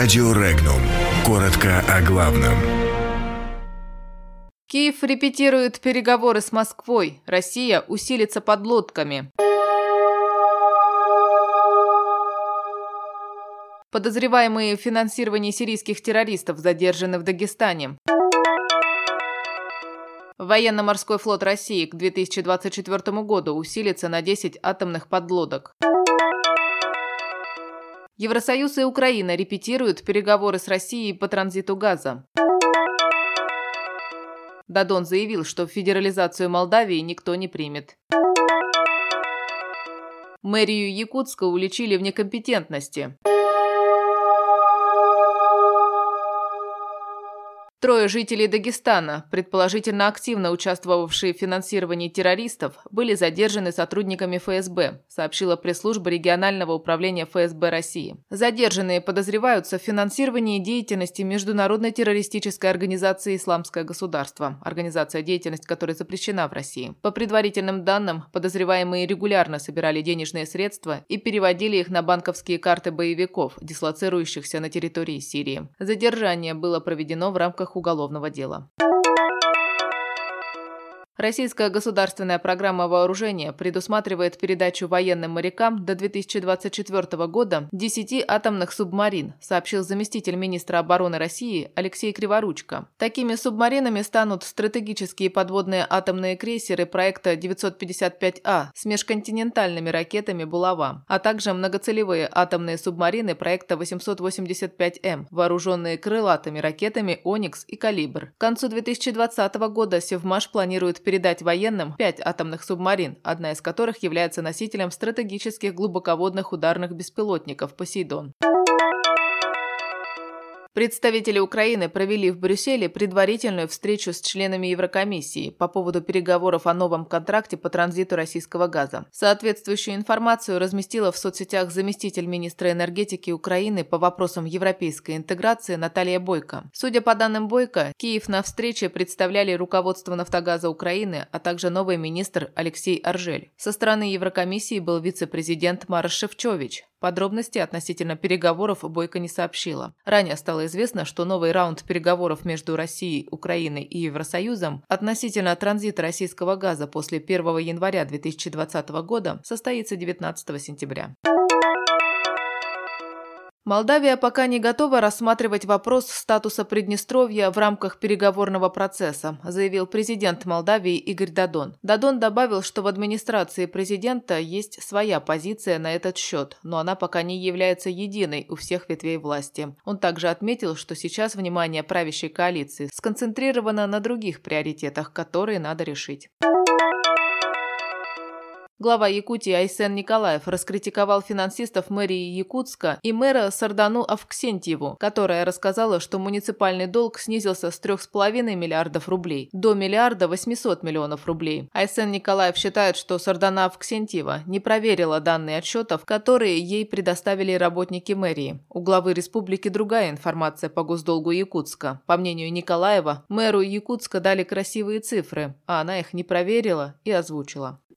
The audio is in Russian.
Радио Регнум. Коротко о главном. Киев репетирует переговоры с Москвой. Россия усилится подлодками. Подозреваемые в финансировании сирийских террористов задержаны в Дагестане. Военно-морской флот России к 2024 году усилится на 10 атомных подлодок. Евросоюз и Украина репетируют переговоры с Россией по транзиту газа. Дадон заявил, что федерализацию Молдавии никто не примет. Мэрию Якутска уличили в некомпетентности. Трое жителей Дагестана, предположительно активно участвовавшие в финансировании террористов, были задержаны сотрудниками ФСБ, сообщила пресс-служба регионального управления ФСБ России. Задержанные подозреваются в финансировании деятельности международной террористической организации «Исламское государство», организация деятельность которой запрещена в России. По предварительным данным, подозреваемые регулярно собирали денежные средства и переводили их на банковские карты боевиков, дислоцирующихся на территории Сирии. Задержание было проведено в рамках рамках уголовного дела. Российская государственная программа вооружения предусматривает передачу военным морякам до 2024 года 10 атомных субмарин, сообщил заместитель министра обороны России Алексей Криворучко. Такими субмаринами станут стратегические подводные атомные крейсеры проекта 955А с межконтинентальными ракетами «Булава», а также многоцелевые атомные субмарины проекта 885М, вооруженные крылатыми ракетами «Оникс» и «Калибр». К концу 2020 года Севмаш планирует передать военным пять атомных субмарин, одна из которых является носителем стратегических глубоководных ударных беспилотников «Посейдон». Представители Украины провели в Брюсселе предварительную встречу с членами Еврокомиссии по поводу переговоров о новом контракте по транзиту российского газа. Соответствующую информацию разместила в соцсетях заместитель министра энергетики Украины по вопросам европейской интеграции Наталья Бойко. Судя по данным Бойко, Киев на встрече представляли руководство «Нафтогаза Украины», а также новый министр Алексей Аржель. Со стороны Еврокомиссии был вице-президент Марш Шевчович. Подробности относительно переговоров Бойко не сообщила. Ранее стало известно, что новый раунд переговоров между Россией, Украиной и Евросоюзом относительно транзита российского газа после 1 января 2020 года состоится 19 сентября. Молдавия пока не готова рассматривать вопрос статуса Приднестровья в рамках переговорного процесса, заявил президент Молдавии Игорь Дадон. Дадон добавил, что в администрации президента есть своя позиция на этот счет, но она пока не является единой у всех ветвей власти. Он также отметил, что сейчас внимание правящей коалиции сконцентрировано на других приоритетах, которые надо решить. Глава Якутии Айсен Николаев раскритиковал финансистов мэрии Якутска и мэра Сардану Авксентьеву, которая рассказала, что муниципальный долг снизился с 3,5 миллиардов рублей до миллиарда 800 миллионов рублей. Айсен Николаев считает, что Сардана Авксентьева не проверила данные отчетов, которые ей предоставили работники мэрии. У главы республики другая информация по госдолгу Якутска. По мнению Николаева, мэру Якутска дали красивые цифры, а она их не проверила и озвучила.